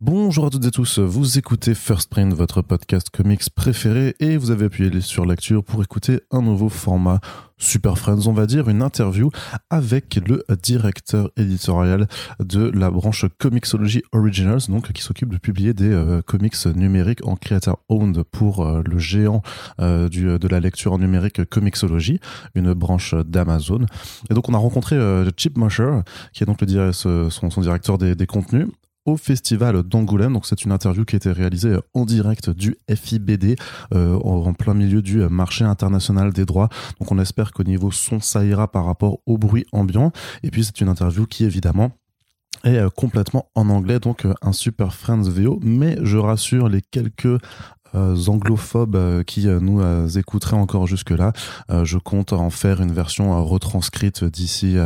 Bonjour à toutes et tous, vous écoutez First Print, votre podcast comics préféré, et vous avez appuyé sur lecture pour écouter un nouveau format Super Friends, on va dire, une interview avec le directeur éditorial de la branche Comixology Originals, donc qui s'occupe de publier des euh, comics numériques en creator owned pour euh, le géant euh, de la lecture en numérique Comixology, une branche d'Amazon. Et donc on a rencontré Chip Musher, qui est donc le, son, directeur des contenus, au festival d'Angoulême. Donc c'est une interview qui a été réalisée en direct du FIBD euh, en plein milieu du marché international des droits. Donc on espère qu'au niveau son ça ira par rapport au bruit ambiant. Et puis c'est une interview qui évidemment est euh, complètement en anglais, donc euh, un super Friends VO. Mais je rassure les quelques anglophobes qui nous écouteraient encore jusque-là. je compte en faire une version retranscrite d'ici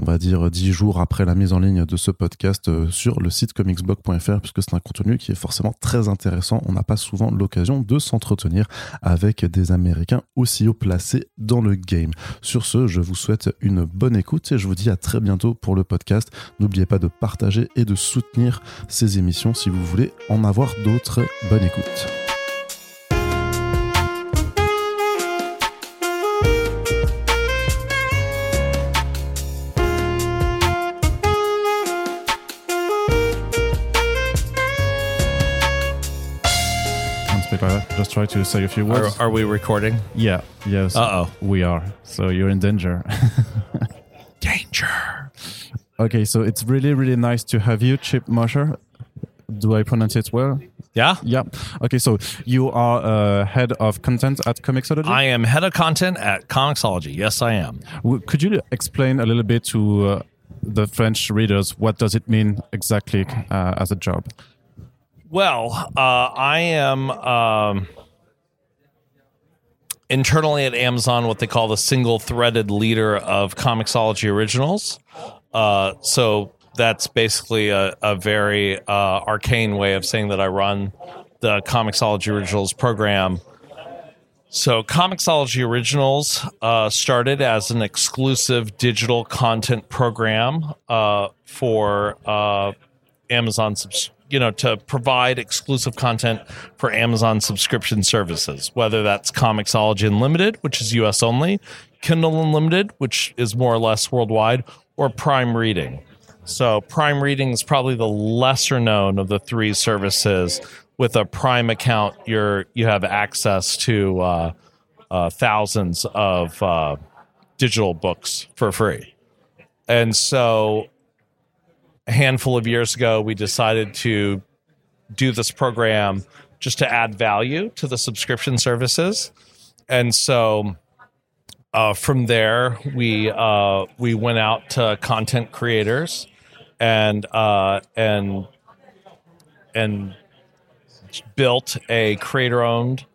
on va dire dix jours après la mise en ligne de ce podcast euh, sur le site comicsblog.fr puisque c'est un contenu qui est forcément très intéressant. On n'a pas souvent l'occasion de s'entretenir avec des Américains aussi haut placés dans le game. Sur ce, je vous souhaite une bonne écoute et je vous dis à très bientôt pour le podcast. N'oubliez pas de partager et de soutenir ces émissions si vous voulez en avoir d'autres. Bonne écoute. Try to say a few words. Are, are we recording? Yeah. Yes. Uh oh. We are. So you're in danger. danger. Okay. So it's really, really nice to have you, Chip Mosher. Do I pronounce it well? Yeah. Yeah. Okay. So you are uh, head of content at Comixology. I am head of content at Comixology. Yes, I am. Could you explain a little bit to uh, the French readers what does it mean exactly uh, as a job? Well, uh, I am um, internally at Amazon what they call the single threaded leader of Comixology Originals. Uh, so that's basically a, a very uh, arcane way of saying that I run the Comixology Originals program. So, Comixology Originals uh, started as an exclusive digital content program uh, for uh, Amazon subs- you know to provide exclusive content for Amazon subscription services, whether that's Comixology Unlimited, which is US only, Kindle Unlimited, which is more or less worldwide, or Prime Reading. So Prime Reading is probably the lesser known of the three services. With a Prime account, you're you have access to uh, uh, thousands of uh, digital books for free, and so a handful of years ago, we decided to do this program just to add value to the subscription services. And so uh, from there, we uh, we went out to content creators and uh, and and built a creator owned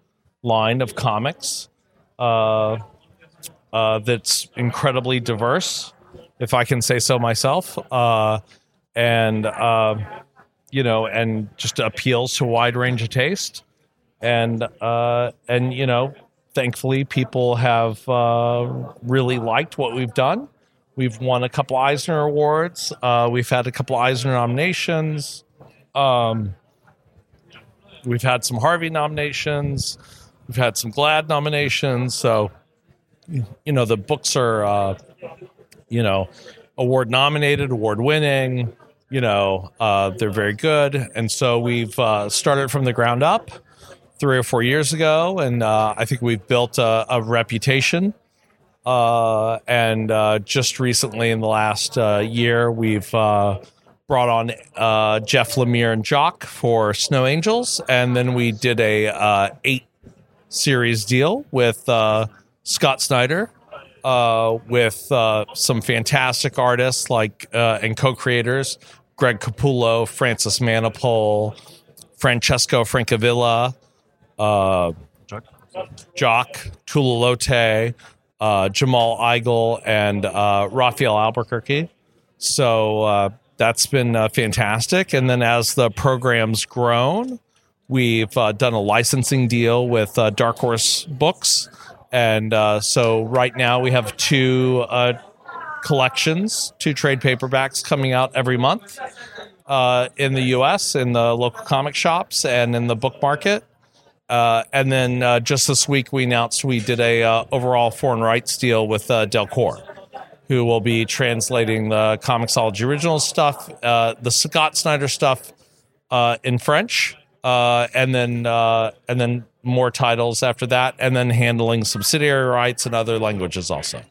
line of comics uh, uh, that's incredibly diverse, if I can say so myself. And uh, you know, and just appeals to a wide range of taste. And uh, and you know, thankfully, people have uh, really liked what we've done. We've won a couple Eisner awards. Uh, we've had a couple Eisner nominations. Um, we've had some Harvey nominations. We've had some GLAAD nominations. So, you know, the books are, uh, you know, award nominated, award winning you know, uh, they're very good. And so we've uh, started from the ground up three or four years ago. And uh, I think we've built a, a reputation. Uh, and uh, just recently, in the last uh, year, we've brought on Jeff Lemire and Jock for Snow Angels. And then we did a eight series deal with Scott Snyder uh, with uh, some fantastic artists like uh, and co-creators Greg Capullo, Francis Manapul, Francesco Francavilla, uh, Jock Tula Lotay, uh, Jamal Igle, and uh, Rafael Albuquerque. So uh, that's been uh, fantastic. And then as the program's grown, we've uh, done a licensing deal with Dark Horse Books and so right now we have two collections, two trade paperbacks coming out every month. uh, in the U.S. in the local comic shops and in the book market. Uh, and then uh, just this week, we announced we did a uh, overall foreign rights deal with uh, Delcourt, who will be translating the Comixology original stuff, uh, the Scott Snyder stuff in French, and then and then more titles after that, and then handling subsidiary rights in other languages also.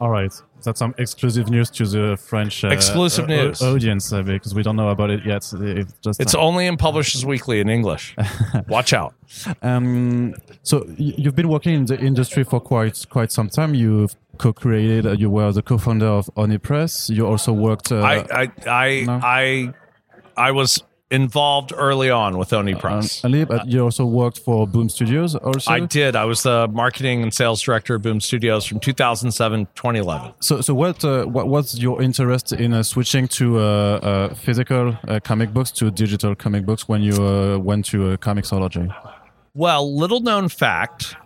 All right, that's some exclusive news to the French uh, Exclusive news. audience uh, because we don't know about it yet. It's just It's only in Publishers Weekly in English. Watch out. Um, so you've been working in the industry for quite quite some time. You've co-created. Uh, you were the co-founder of Oni Press. You also worked. Uh, I I I, no. I I was involved early on with Oni on Press. Ali, but you also worked for Boom Studios. Also, I did. I was the marketing and sales director of Boom Studios from 2007 2011. So, so what uh, what was your interest in uh, switching to uh, uh, physical uh, comic books to digital comic books when you uh, went to uh, Comixology? Well, little known fact.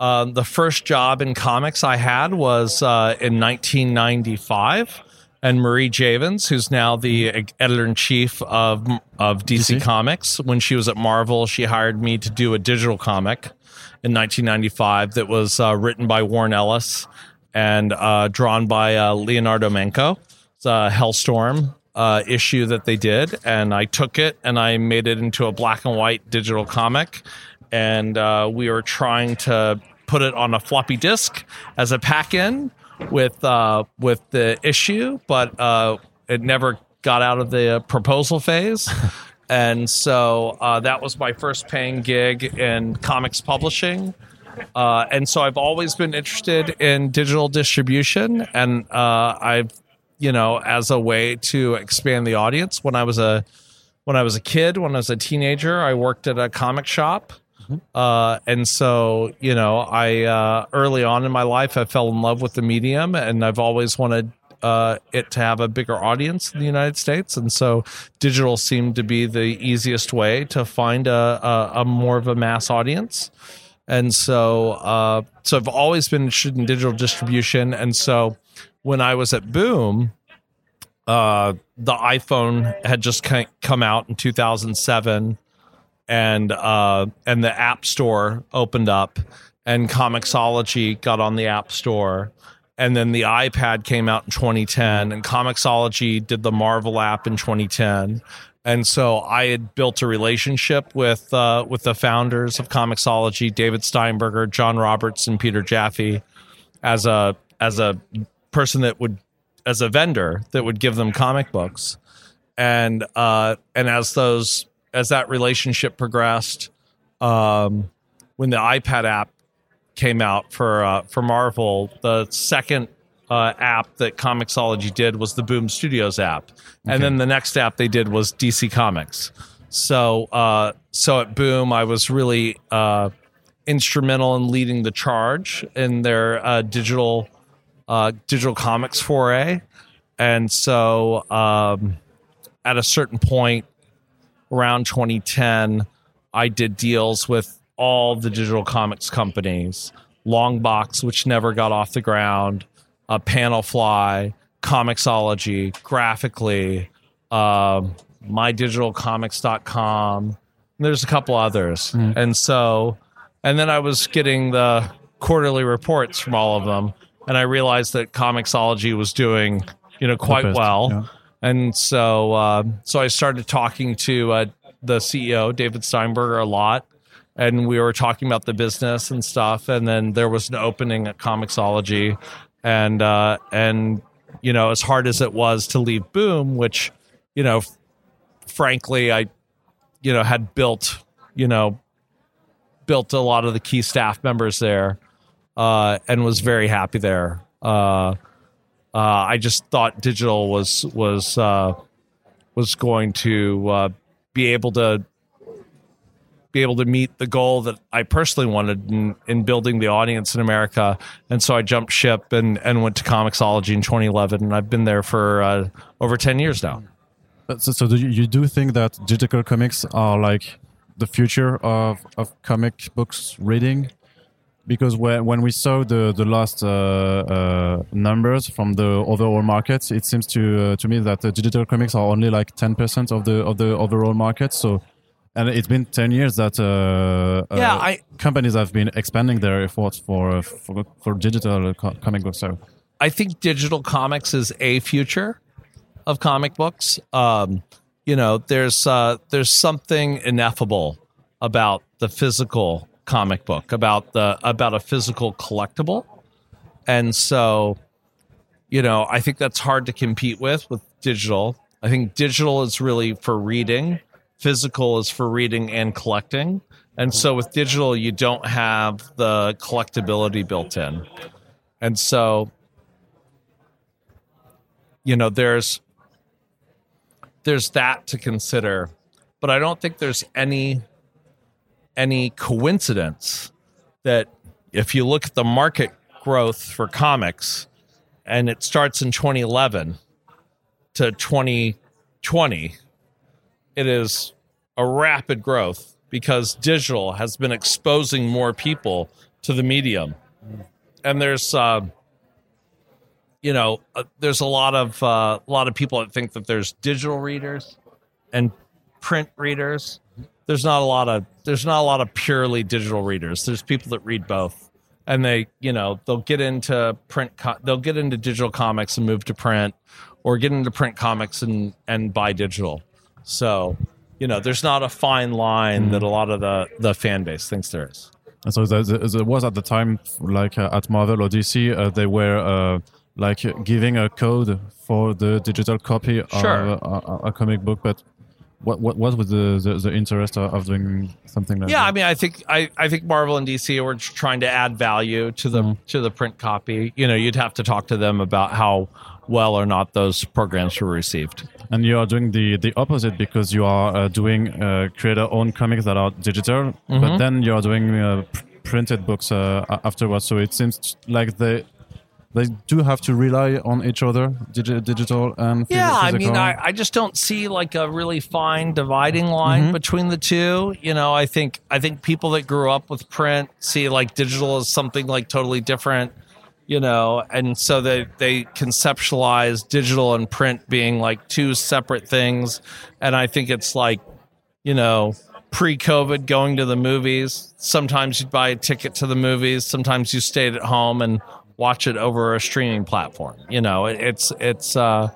Um, the first job in comics I had was uh, in 1995, and Marie Javins, who's now the editor in chief of of DC, DC? Comics, when she was at Marvel, she hired me to do a digital comic in 1995 that was uh, written by Warren Ellis and uh, drawn by uh, Leonardo Manco. It's a Hellstorm uh, issue that they did, and I took it and I made it into a black and white digital comic, and uh, we were trying to put it on a floppy disk as a pack-in with uh, with the issue, but uh, it never got out of the proposal phase. And so uh, that was my first paying gig in comics publishing. Uh, and so I've always been interested in digital distribution, and uh, I've, you know, as a way to expand the audience. When I was a when I was a kid, when I was a teenager, I worked at a comic shop, uh, and so you know, I uh, early on in my life, I fell in love with the medium, and I've always wanted uh, it to have a bigger audience in the United States, and so digital seemed to be the easiest way to find a, a, a more of a mass audience. And so, uh, so I've always been interested in digital distribution. And so, when I was at Boom, uh, the iPhone had just come out in 2007, and uh, and the App Store opened up, and Comixology got on the App Store, and then the iPad came out in 2010, and Comixology did the Marvel app in 2010. And so I had built a relationship with uh, with the founders of Comixology, David Steinberger, John Roberts, and Peter Jaffe, as a as a person that would as a vendor that would give them comic books, and uh, and as those as that relationship progressed, um, when the iPad app came out for uh, for Marvel, the second uh, app that Comixology did was the Boom Studios app, and then the next app they did was DC Comics. So uh, so at Boom, I was really uh, instrumental in leading the charge in their uh, digital uh, digital comics foray, and so um, at a certain point around 2010, I did deals with all the digital comics companies, Longbox, which never got off the ground, uh, Panelfly, Comixology, Graphicly, um, MyDigitalComics.com. There's a couple others, and so, and then I was getting the quarterly reports from all of them, and I realized that Comixology was doing, you know, quite best, well. yeah. And so, uh, so I started talking to uh, the CEO, David Steinberger, a lot, and we were talking about the business and stuff. And then there was an opening at Comixology, and uh, and you know, as hard as it was to leave Boom, which you know, frankly, I you know had built you know built a lot of the key staff members there, uh, and was very happy there. Uh, uh, I just thought digital was was uh, was going to uh, be able to be able to meet the goal that I personally wanted in, in building the audience in America, and so I jumped ship and, and went to Comixology in 2011, and I've been there for uh, over 10 years now. So, so do you, you do think that digital comics are like the future of, of comic books reading? Because when when we saw the the last uh, uh, numbers from the overall market, it seems to uh, to me that digital comics are only like ten percent of the of the overall market. So, and it's been ten years that uh, uh, Yeah, I- companies have been expanding their efforts for for, for digital co- comic books. So, I think digital comics is a future of comic books. Um, you know, there's uh, there's something ineffable about the physical comic book, about the about a physical collectible, and so, you know, I think that's hard to compete with with digital. I think digital is really for reading, physical is for reading and collecting, and so with digital you don't have the collectability built in, and so you know there's there's that to consider. But i don't think there's any any coincidence that if you look at the market growth for comics and it starts in 2011 to 2020 it is a rapid growth because digital has been exposing more people to the medium and there's uh, you know, uh, there's a lot of uh, a lot of people that think that there's digital readers and print readers. There's not a lot of there's not a lot of purely digital readers. There's people that read both, and they you know they'll get into print co- they'll get into digital comics and move to print, or get into print comics and and buy digital. So you know, there's not a fine line that a lot of the the fan base thinks there is. and so there, was at the time, like uh, at Marvel or DC, uh, they were uh, like giving a code for the digital copy Sure. of a, a, a comic book. But what what, what was the, the, the interest of doing something like that? Yeah, I mean, I think I, I think Marvel and DC were trying to add value to the to the print copy. You know, you'd have to talk to them about how well or not those programs were received. And you are doing the, the opposite because you are uh, doing uh, creator owned comics that are digital, Mm-hmm. but then you are doing uh, printed books uh, afterwards. So it seems like they they do have to rely on each other, digi- digital and Yeah, I mean. I, I just don't see like a really fine dividing line mm-hmm. between the two. You know, I think I think people that grew up with print see like digital as something like totally different. You know, and so they they conceptualize digital and print being like two separate things, and I think it's like, you know. Pre-COVID, going to the movies. Sometimes you'd buy a ticket to the movies. Sometimes you stayed at home and watch it over a streaming platform. You know, it, it's it's uh,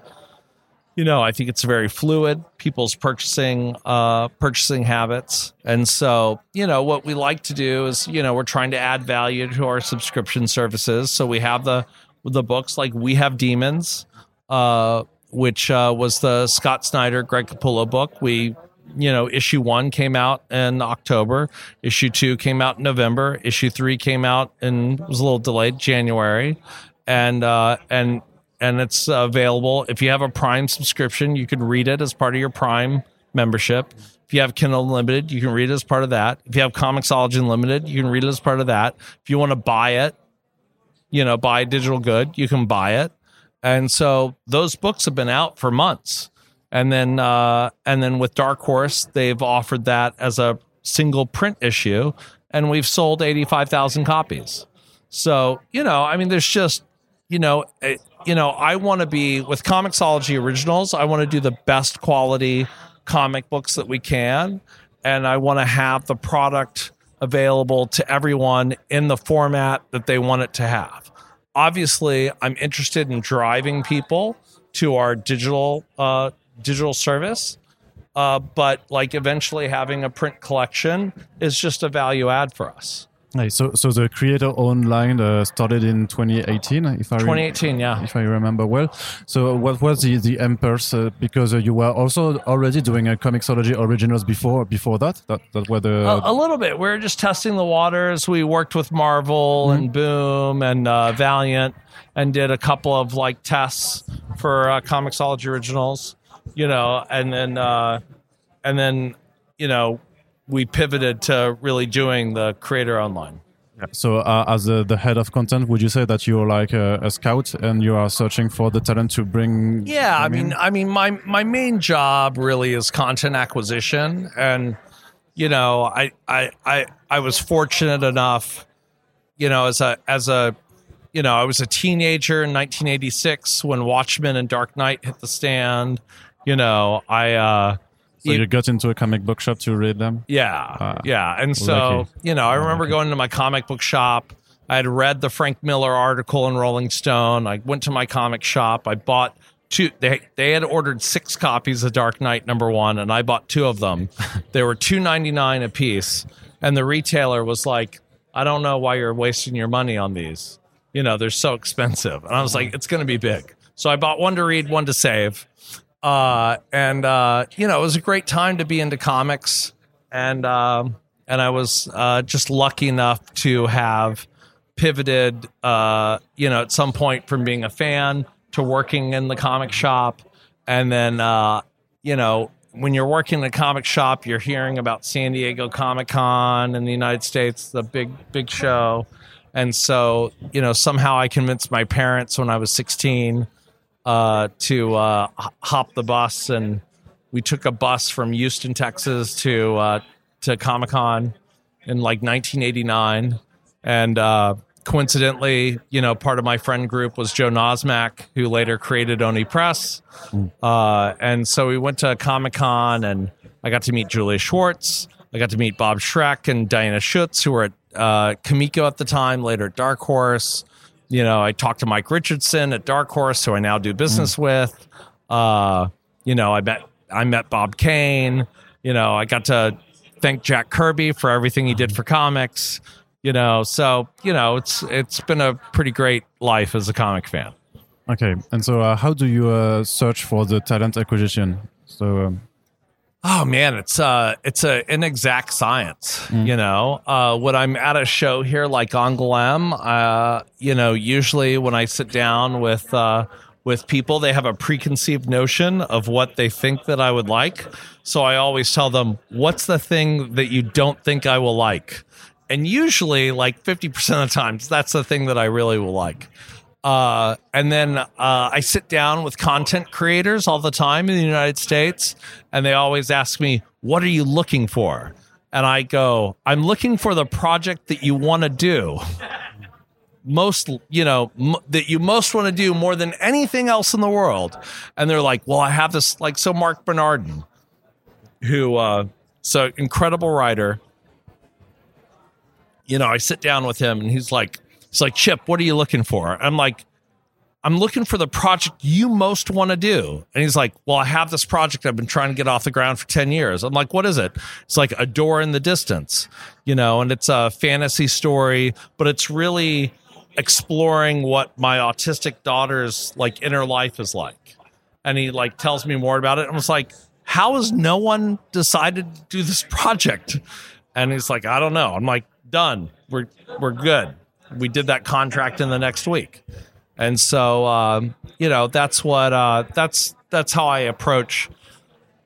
you know i think it's very fluid people's purchasing uh purchasing habits. And so you know what we like to do is you know we're trying to add value to our subscription services. So we have the the books like we have demons uh which uh, was the scott snyder greg capullo book. We you know issue one came out in october issue two came out in november issue three came out and was a little delayed january and uh and and it's available. If you have a Prime subscription, you can read it as part of your Prime membership. If you have Kindle Unlimited, you can read it as part of that. If you have Comixology Unlimited, you can read it as part of that. If you want to buy it, you know, buy a digital good, you can buy it. And so those books have been out for months. And then uh and then with Dark Horse, they've offered that as a single print issue and we've sold 85,000 copies. So, you know, I mean there's just you know, eh, you know, I want to be with Comixology Originals. I want to do the best quality comic books that we can, and I want to have the product available to everyone in the format that they want it to have. Obviously, I'm interested in driving people to our digital uh, digital service, uh, but like eventually having a print collection is just a value add for us. Hey, so so the creator online uh, started in 2018, if I rem- 2018, yeah. if I remember well. So what was the the impulse? Uh, because uh, you were also already doing a Comixology originals before before that. That that were the a, a little bit. We are just testing the waters. We worked with Marvel and Boom and uh, Valiant and did a couple of like tests for uh, Comixology originals, you know, and then uh, and then you know we pivoted to really doing the creator online. Yeah. So, uh, as uh, the head of content, would you say that you're like a, a scout and you are searching for the talent to bring? Yeah, I them in? mean, I mean, my my main job really is content acquisition, and you know, I I I I was fortunate enough, you know, as a as a you know, I was a teenager in 1986 when Watchmen and Dark Knight hit the stand. You know, I uh So You- got into a comic book shop to read them. yeah, Ah, yeah. And so, lucky. you know, I remember lucky. going to my comic book shop. I had read the Frank Miller article in Rolling Stone. I went to my comic shop. I bought two. They they had ordered six copies of Dark Knight number one, and I bought two of them. they were two ninety nine a piece, and the retailer was like, "I don't know why you're wasting your money on these. You know, they're so expensive." And I was like, "It's going to be big." So I bought one to read, one to save uh, and uh, you know, it was a great time to be into comics, and um, and I was uh, just lucky enough to have pivoted, uh, you know, at some point from being a fan to working in the comic shop, and then uh, you know. When you're working in a comic shop, you're hearing about San Diego Comic Con in the United States, the big, big show. And so, you know, somehow I convinced my parents when I was 16 uh, to uh, hop the bus, and we took a bus from Houston, Texas, to uh, to Comic Con in like 1989, and uh, coincidentally, you know, part of my friend group was Joe Nozemack, who later created Oni Press, uh, and so we went to Comic Con, and I got to meet Julius Schwartz. I got to meet Bob Schreck and Diana Schutz, who were at uh, Comico at the time, later at Dark Horse you know, I talked to Mike Richardson at Dark Horse, who I now do business with. Uh, you know, I met I met Bob Kane. You know, I got to thank Jack Kirby for everything he did for comics. You know, so you know, it's it's been a pretty great life as a comic fan. Okay, and so uh, how do you uh, search for the talent acquisition? So um, Oh man, it's uh it's a an exact science. You know, uh, when I'm at a show here like Angoulême, uh, you know, usually when I sit down with uh, with people, they have a preconceived notion of what they think that I would like. So I always tell them, "What's the thing that you don't think I will like?" And usually, like fifty percent of the times, that's the thing that I really will like. Uh, and then uh, I sit down with content creators all the time in the United States, and they always ask me, What are you looking for? And I go, I'm looking for the project that you want to do. Most, you know, m- that you most want to do more than anything else in the world. And they're like, Well, I have this, like, so Marc Bernardin, who, uh, so incredible writer. You know, I sit down with him and he's like, He's like, Chip, what are you looking for? I'm like, I'm looking for the project you most want to do. And he's like, Well, I have this project I've been trying to get off the ground for 10 years. I'm like, What is it? It's like Adora and the Distance, you know, and it's a fantasy story, but it's really exploring what my autistic daughter's like inner life is like. And he like tells me more about it. I was like, How has no one decided to do this project? And he's like, I don't know. I'm like, done. We're we're good. We did that contract in the next week. And so, um, you know, that's what uh, that's that's how I approach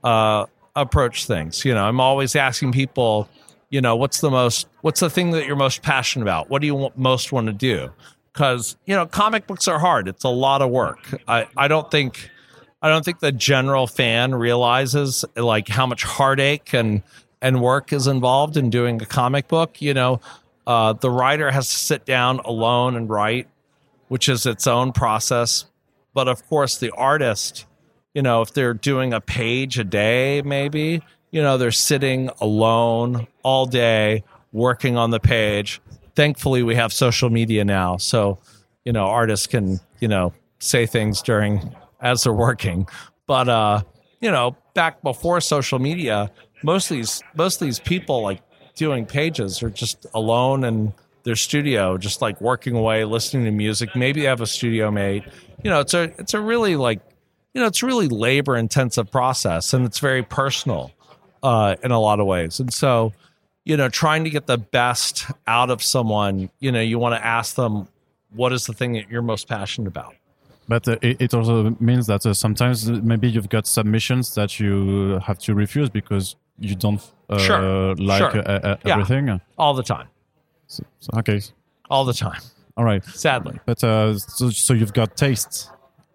uh, approach things. You know, I'm always asking people, you know, what's the most what's the thing that you're most passionate about? What do you want, most want to do? Because you know, comic books are hard. It's a lot of work. I I don't think I don't think the general fan realizes like how much heartache and and work is involved in doing a comic book. You know, uh, the writer has to sit down alone and write which is its own process. But of course, the artist, you know, if they're doing a page a day, maybe, you know, they're sitting alone all day working on the page. Thankfully, we have social media now. So, you know, artists can, you know, say things during as they're working. But, uh, you know, back before social media, most of these, most of these people like doing pages are just alone in their studio, just like working away, listening to music. Maybe have a studio mate. You know, it's a it's a really like you know, it's really labor intensive process and it's very personal uh, in a lot of ways. And so, you know, trying to get the best out of someone, you know, you want to ask them what is the thing that you're most passionate about. But uh, it, also means that uh, sometimes maybe you've got submissions that you have to refuse because you don't uh, Sure, like sure. Uh, uh, Yeah. everything. All the time. So, so- okay, All the time. all right. Sadly. But uh, so, so you've got tastes.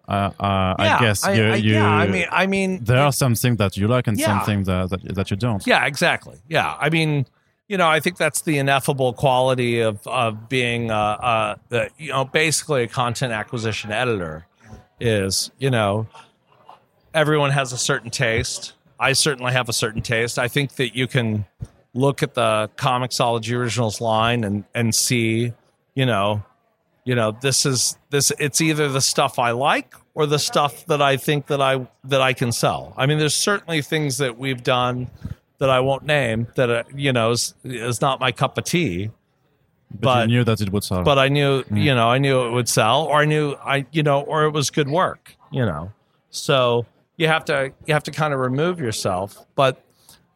Uh, uh, I guess you, I- you, yeah, I mean I mean there are some things that you like and Yeah. some things that, that that you don't. Yeah, exactly. Yeah. I mean, you know, I think that's the ineffable quality of of being, uh, uh, the, you know, basically a content acquisition editor. Is you know, everyone has a certain taste. I certainly have a certain taste. I think that you can look at the Comixology Originals line and and see, you know, you know, this is this. It's either the stuff I like or the stuff that I think that I that I can sell. I mean, there's certainly things that we've done that I won't name that uh, you know is, is not my cup of tea. But, But- you knew that it would sell. But I knew, you know, I knew it would sell, or I knew I, you know, or it was good work, you know. So you have to you have to kind of remove yourself. But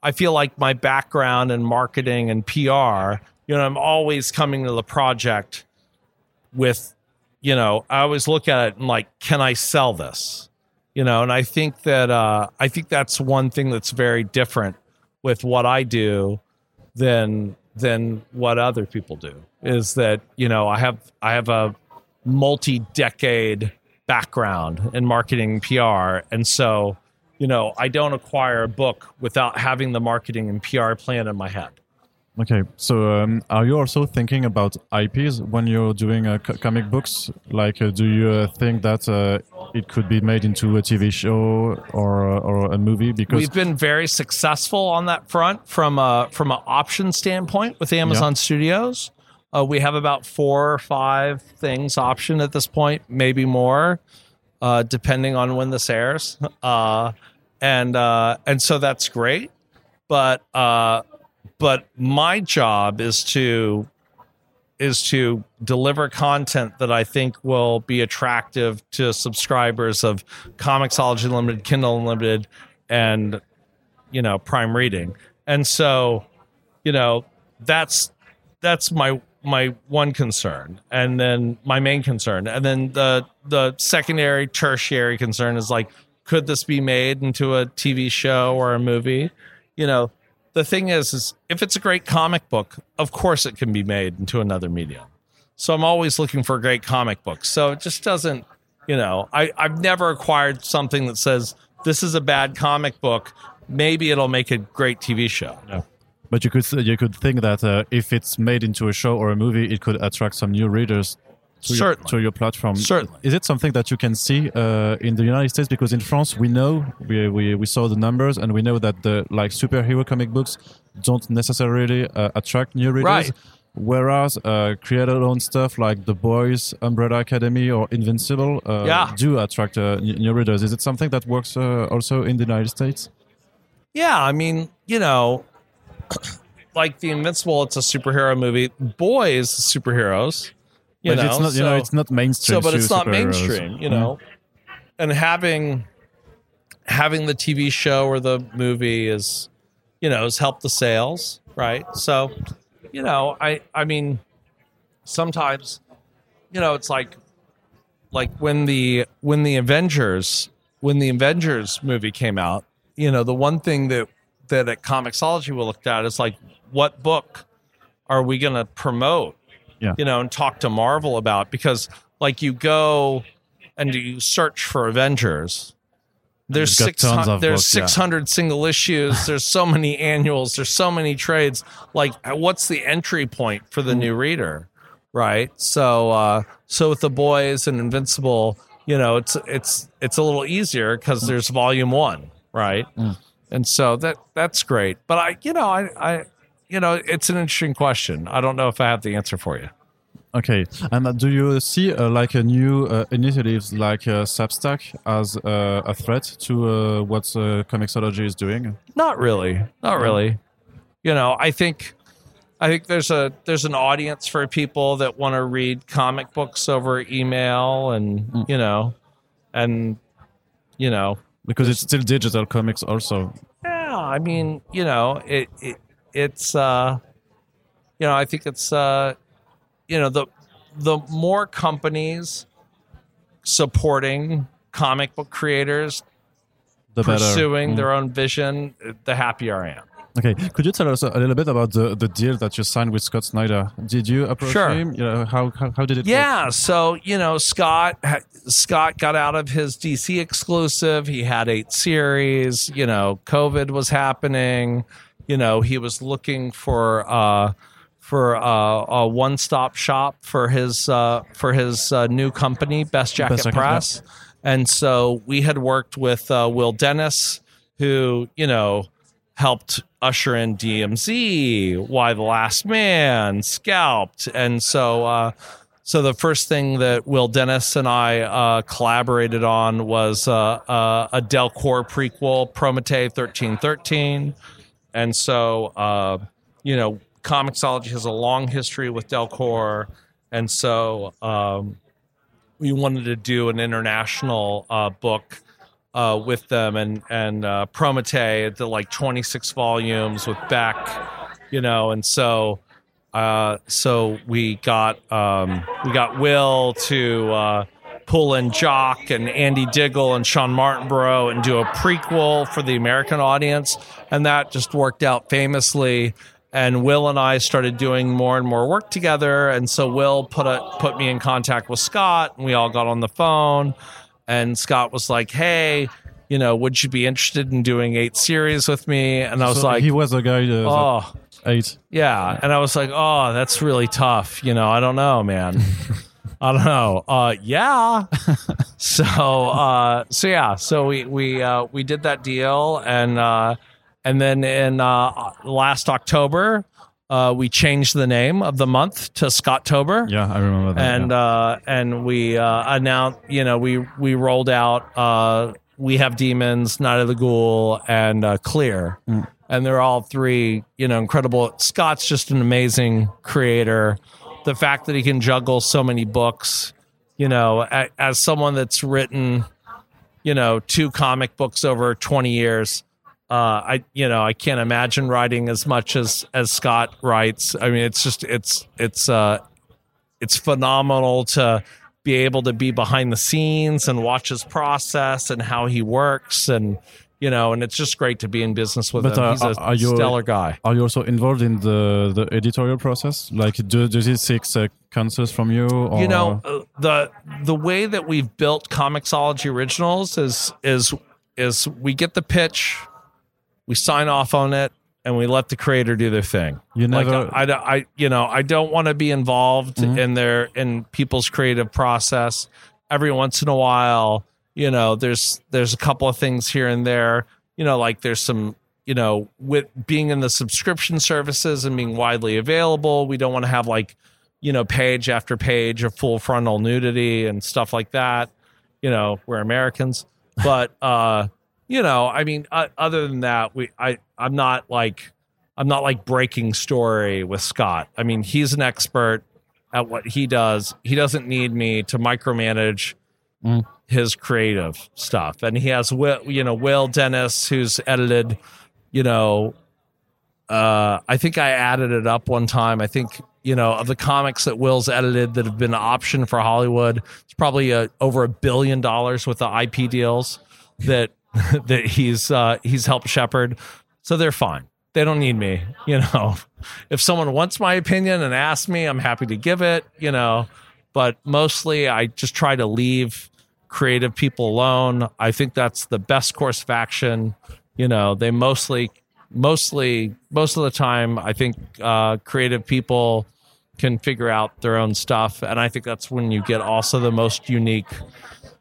I feel like my background in marketing and PR, you know, I'm always coming to the project with, you know, I always look at it and like, can I sell this? You know, and I think that uh, I think that's one thing that's very different with what I do than than what other people do is that you know I have I have a multi-decade background in marketing and PR and so you know I don't acquire a book without having the marketing and PR plan in my head. Okay, so um, are you also thinking about IPs when you're doing uh, comic books? Like, uh, do you uh, think that uh, it could be made into a TV show or or a movie? Because We've been very successful on that front from a from an option standpoint with Amazon Studios. Uh, we have about four or five things optioned at this point, maybe more, uh, depending on when this airs. Uh, and uh, and so that's great, but uh, but my job is to is to deliver content that I think will be attractive to subscribers of Comixology Limited, Kindle Unlimited, and you know Prime Reading. And so, you know, that's that's my my one concern, and then my main concern, and then the the secondary, tertiary concern is like, could this be made into a TV show or a movie? You know, the thing is, is if it's a great comic book, of course it can be made into another medium. So I'm always looking for great comic books. So it just doesn't, you know, I, I've never acquired something that says this is a bad comic book. Maybe it'll make a great TV show. But you could you could think that uh, if it's made into a show or a movie, it could attract some new readers to, your, to your platform. Certainly. Is it something that you can see uh, in the United States? Because in France, we know we, we, we saw the numbers, and we know that the like superhero comic books don't necessarily uh, attract new readers. Right. Whereas uh, creator-owned stuff like The Boys, Umbrella Academy, or Invincible uh, Yeah. do attract uh, new readers. Is it something that works uh, also in the United States? Yeah, I mean, you know, like the Invincible, it's a superhero movie. Boys, superheroes. You but know, it's not, you know, it's not mainstream. so but it's not mainstream you know and having having the tv show or the movie is you know has helped the sales right so you know i i mean sometimes you know it's like like when the when the avengers when the avengers movie came out you know the one thing that that at comixology we looked at. Is like what book are we going to promote Yeah. you know and talk to marvel about? Because like you go and you search for avengers there's six there's books, yeah. 600 single issues. There's so many annuals. There's so many trades. Like what's the entry point for the new reader right? So uh so with the boys and invincible you know it's it's it's a little easier because there's volume one right? Mm. And so that that's great but i you know i i you know it's an interesting question i don't know if i have the answer for you Okay, and uh, do you see uh, like a new uh, initiatives like uh, Substack as uh, a threat to uh, what uh, Comixology is doing? Not really. Not really. You know, I think I think there's a there's an audience for people that want to read comic books over email and you know and you know Because it's still digital comics also. yeah, I mean, you know, it, it it's uh you know, I think it's uh you know, the the more companies supporting comic book creators The better. pursuing Mm. their own vision, the happier I am. Okay, could you tell us a little bit about the, the deal that you signed with Scott Snyder? Did you approach Sure. him? You know, how, how, how did it work? Yeah, so you know, Scott Scott got out of his DC exclusive. He had eight series. You know, COVID was happening. you know, he was looking for uh, for uh, a one stop shop for his uh, for his uh, new company, Best Jacket Best Jacket, Press, and so we had worked with uh, Will Dennis, who you know helped usher in DMZ, Y the Last Man, Scalped, and so. Uh, so the first thing that Will Dennis and I uh, collaborated on was uh, uh, a prequel, Prométhée thirteen thirteen, and so uh, you know, Comixology has a long history with Delcourt, and so um, we wanted to do an international uh, book uh, with them, and and uh, Prométhée, the like twenty six volumes with Bec, you know, and so uh, so we got um, we got Will to uh, pull in Jock and Andy Diggle and Shawn Martinbrough and do a prequel for the American audience, and that just worked out famously. And Will and I started doing more and more work together, and so Will put a, put me in contact with Scott, and we all got on the phone, and Scott was like, "Hey." You know, would you be interested in doing eight series with me? And I was So like, he was a guy uh, "Oh, eight. yeah, and I was like, "Oh, that's really tough." You know, I don't know, man. I don't know. Uh, yeah. so, uh, so yeah. So we we uh, we did that deal, and uh, and then in uh, last October, uh, we changed the name of the month to Scottober Yeah, I remember that. and yeah. uh, and we uh, announced, you know, we we rolled out uh, we have demons, Night of the Ghoul, and uh, Clear, and they're all three, you know, incredible. Scott's just an amazing creator. The fact that he can juggle so many books, you know, as someone that's written, you know, two comic books over twenty years. Uh, I you know I can't imagine writing as much as as Scott writes. I mean, it's just it's it's uh, it's phenomenal to be able to be behind the scenes and watch his process and how he works and you know and it's just great to be in business with But, him uh, he's a are you- stellar guy Are you also involved in the, the editorial process? Like, do, does he seek uh, counsels from you? Or? you know uh, the the way that we've built Comixology Originals is is is we get the pitch we sign off on it and we let the creator do their thing. You like never- I, I, I- you know i don't want to be involved Mm-hmm. in their in people's creative process. Every once in a while you know there's there's a couple of things here and there. You know like there's some you know with being in the subscription services and being widely available we don't want to have like you know page after page of full frontal nudity and stuff like that you know we're americans. But uh you know i mean uh, other than that we i i'm not like i'm not like breaking story with scott. I mean he's an expert at what he does. He doesn't need me to micromanage Mm. his creative stuff. And he has will you know will dennis who's edited you know uh i think i added it up one time. I think you know of the comics that will's edited that have been optioned for hollywood it's probably uh over a billion dollars with the ip deals that that he's uh he's helped shepherd. So they're fine. They don't need me you know. If someone wants my opinion and asks me i'm happy to give it you know. But mostly i just try to leave creative people alone. I think that's the best course of action you know. They mostly mostly most of the time i think uh, creative people can figure out their own stuff. And i think that's when you get also the most unique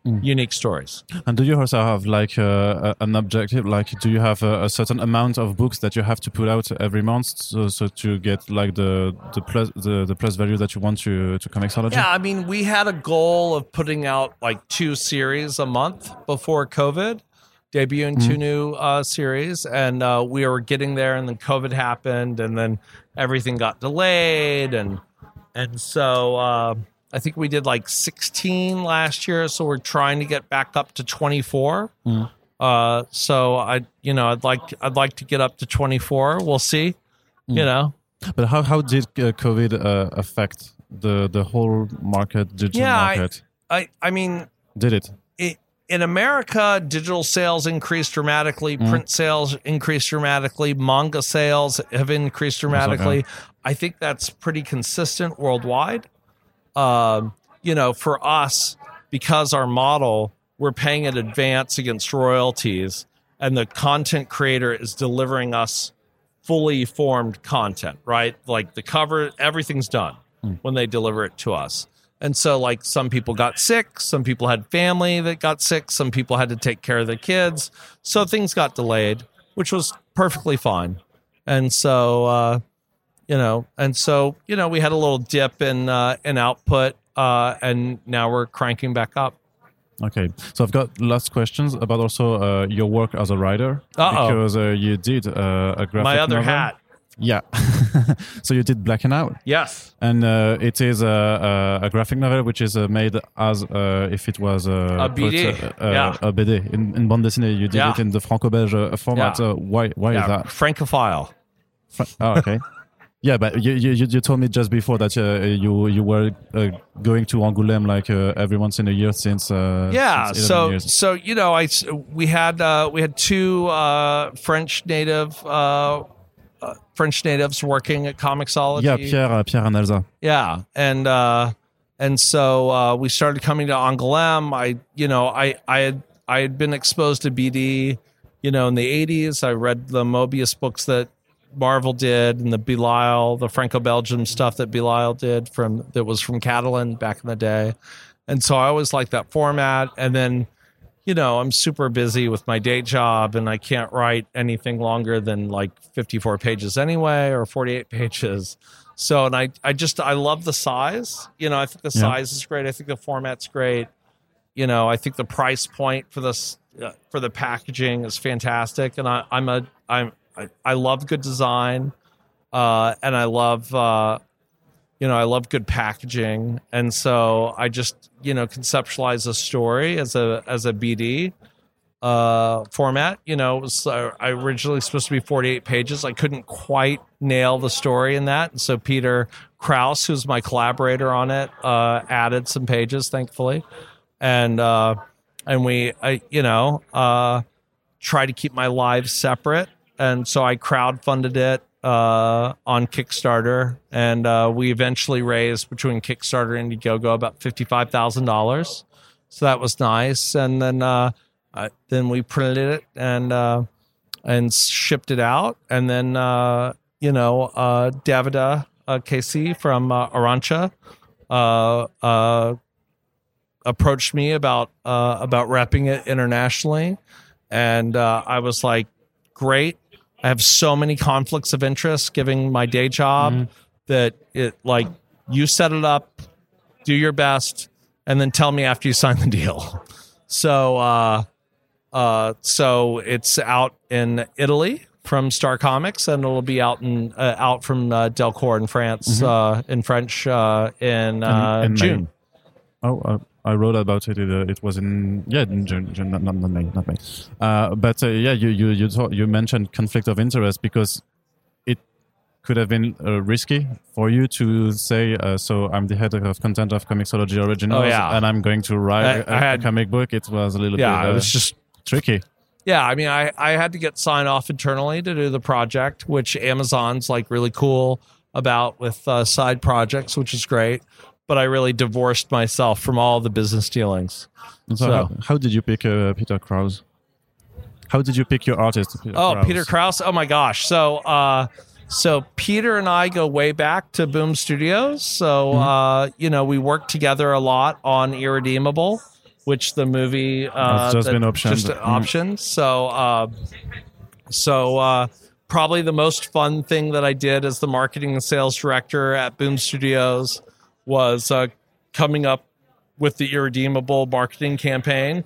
unique stories And do you also have like uh, an objective? Like, do you have a, a certain amount of books that you have to put out every month, so, so to get like the the plus the, the plus value that you want to to Comixology? Yeah, I mean, we had a goal of putting out like two series a month before COVID, debuting two new uh, series, and uh, we were getting there, and then COVID happened, and then everything got delayed, and and so uh, I think we did like 16 last year, so we're trying to get back up to 24. Uh, so I, you know, I'd like I'd like to get up to 24. We'll see. You know, But how how did uh, COVID uh, affect the the whole market, digital Yeah, I- market? I I mean, did it? it, in America, digital sales increased dramatically, print sales increased dramatically, manga sales have increased dramatically. I think that's pretty consistent worldwide. Um, you know, for us, because our model, we're paying in advance against royalties, and the content creator is delivering us fully formed content, right? Like the cover, everything's done when they deliver it to us. And so, like, some people got sick, some people had family that got sick, some people had to take care of their kids. So things got delayed, which was perfectly fine. And so, uh, you know, and so, you know, we had a little dip in, uh, in output, uh, and now we're cranking back up. Okay, so I've got last questions about also uh, your work as a writer Uh-oh. because uh, you did uh, a graphic My other novel. hat. Yeah, so you did Blacking Out, Yes. and uh, it is a, a, a graphic novel which is uh, made as uh, if it was uh, A BD, put, uh, uh, yeah. a BD in, in bande dessinée. You did Yeah. it in the Franco-Belge format. Yeah. Uh, why? Why Yeah. is that? Francophile. Fra- oh, okay. Yeah, but you, you you told me just before that uh, you you were uh, going to Angoulême like uh, every once in a year since uh, yeah since so years. so you know i we had uh we had two uh french native french natives working at Comixology yeah Pierre uh, Pierre and Elsa yeah and uh and so uh we started coming to Angoulême. i you know i i had i had been exposed to bd you know in the 80s i read the Moebius books that marvel did and the belial the franco-belgium stuff that belial did from that was from catalan back in the day. And so i always liked that format. And then you know i'm super busy with my day job and i can't write anything longer than like 54 pages anyway or 48 pages. So and i i just i love the size. You know i think the Yeah. size is great. I think the format's great. You know i think the price point for this uh, for the packaging is fantastic. And i i'm a i'm i, I love good design uh and i love uh you know i love good packaging. And so i just you know conceptualize a story as a as a bd uh format. You know it was uh, i originally supposed to be 48 pages. I couldn't quite nail the story in that. And so peter Krause who's my collaborator on it uh added some pages thankfully. And uh and we i you know uh try to keep my lives separate and so i crowdfunded it uh on kickstarter. And uh we eventually raised between kickstarter and indiegogo about $55000 so that was nice. And then uh uh, then we printed it and uh, and shipped it out, and then uh, you know uh, Davide Caci from Arancia approached me about about repping it internationally, and I was like, great. I have so many conflicts of interest, giving my day job that it like you set it up, do your best, and then tell me after you sign the deal. So. uh uh, so it's out in Italy from Star Comics, and it'll be out in uh, out from uh, Delcourt in France uh, in French uh, in, uh, in May. June. Oh, uh, I wrote about it. It, uh, it was in yeah, in June, June not, not, not May, not May. Uh, but uh, yeah, you you you thought, you mentioned conflict of interest because it could have been uh, risky for you to say. Uh, so I'm the head of content of Comixology Originals, Oh, yeah. and I'm going to write I- I a had- a comic book. It was a little Yeah, bit. it uh, was just tricky. yeah. I mean, I I had to get sign off internally to do the project, which Amazon's like really cool about with uh, side projects, which is great. But I really divorced myself from all the business dealings. So, So- How, how did you pick uh, Peter Krause? How did you pick your artist? Peter Oh, Krause? Peter Krause. Oh my gosh. So uh so Peter and I go way back to Boom Studios. So uh you know, we worked together a lot on Irredeemable, which the movie uh just been optioned. Just Mm. optioned. So uh so uh probably the most fun thing that I did as the marketing and sales director at Boom Studios was uh coming up with the Irredeemable marketing campaign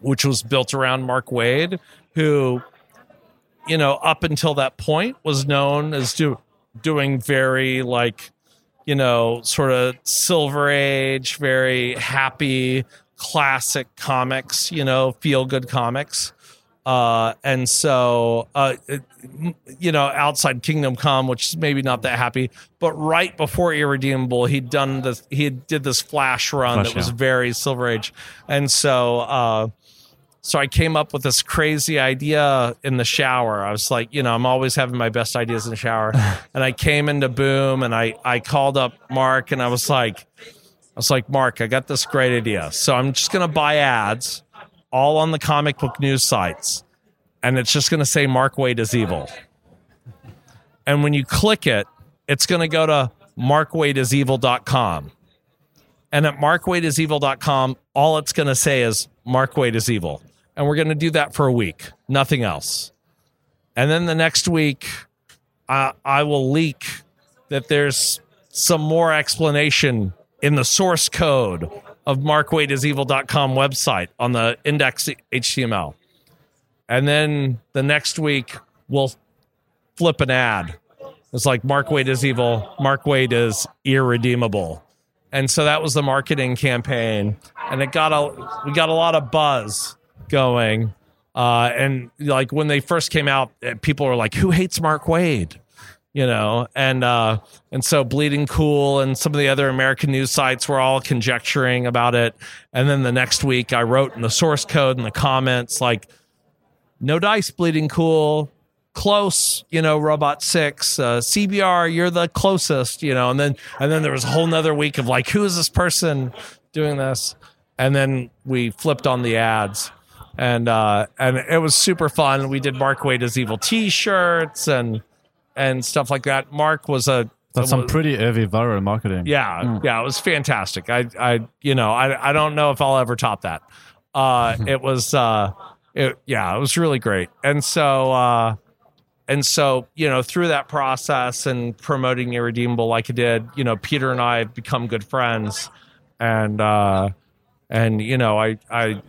which was built around Mark Waid, who, you know, up until that point was known as do, doing very like, you know, sort of silver age, very happy, classic comics, you know, feel good comics. Uh, and so, uh, it- you know, outside Kingdom Come, which is maybe not that happy, but right before Irredeemable, he'd done this, he did this flash run Flash, that was very Silver Age. And so, uh, so I came up with this crazy idea in the shower. I was like, you know, I'm always having my best ideas in the shower. and I came into Boom and I, I called up Mark and I was like, I was like, Mark, I got this great idea. So I'm just going to buy ads all on the comic book news sites. And it's just going to say Mark Waid is evil. and when you click it, it's going to go to markwaidisevil.com. And at markwaidisevil.com, all it's going to say is Mark Waid is evil. And we're going to do that for a week, nothing else. And then the next week, I, I will leak that there's some more explanation in the source code of markwaidisevil.com website on the index HTML. And then the next week, we'll flip an ad. It's like Mark Waid is evil, Mark Waid is irredeemable. And so that was the marketing campaign. And it got a we got a lot of buzz going. Uh, and like when they first came out, eh, people were like, "Who hates Mark Waid?" You know, and uh, and so Bleeding Cool and some of the other American news sites were all conjecturing about it. And then the next week, I wrote in the source code in the comments like, "No dice, Bleeding Cool." Close, you know, Robot Six, uh, CBR, you're the closest, you know, and then and then there was a whole nother week of like, who is this person doing this? And then we flipped on the ads, and uh, and it was super fun. We did Mark Waid as evil T-shirts and and stuff like that. Mark was a That's some pretty heavy viral marketing. yeah, yeah, it was fantastic. I, I, you know, I, I don't know if I'll ever top that. Uh, it was, uh, it, yeah, it was really great. And so, uh, and so, you know, through that process and promoting Irredeemable like I did, you know, Peter and I have become good friends, and uh, and you know, I, I,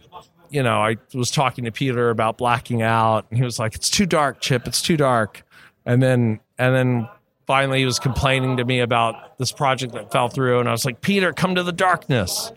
you know, I was talking to Peter about blacking out, and he was like, "It's too dark, Chip. It's too dark." And then, and then finally he was complaining to me about this project that fell through and i was like peter come to the darkness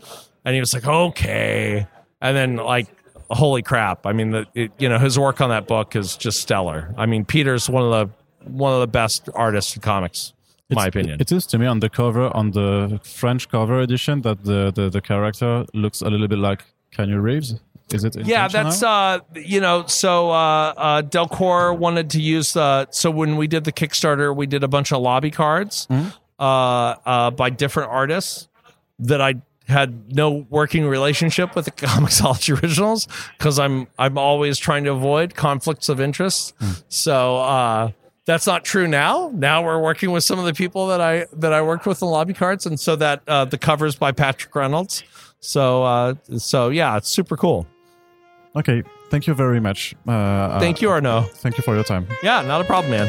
and he was like okay and then like holy crap i mean the it, you know his work on that book is just stellar i mean peter's one of the one of the best artists in comics in my opinion It is to me on the cover, on the French cover edition, that the, the, the character looks a little bit like Keanu Reeves. Is it? yeah that's uh you know so uh uh Delcourt wanted to use uh so when we did the kickstarter we did a bunch of lobby cards Mm-hmm. uh uh by different artists that i had no working relationship with the Comixology originals because i'm i'm always trying to avoid conflicts of interest Mm. so uh that's not true now. Now we're working with some of the people that I that I worked with in lobby cards, and so that uh, the covers by Patrick Reynolds. So uh, so yeah, it's super cool. Okay, thank you very much. Uh, Thank you, Arno. Thank you for your time. Yeah, not a problem, man.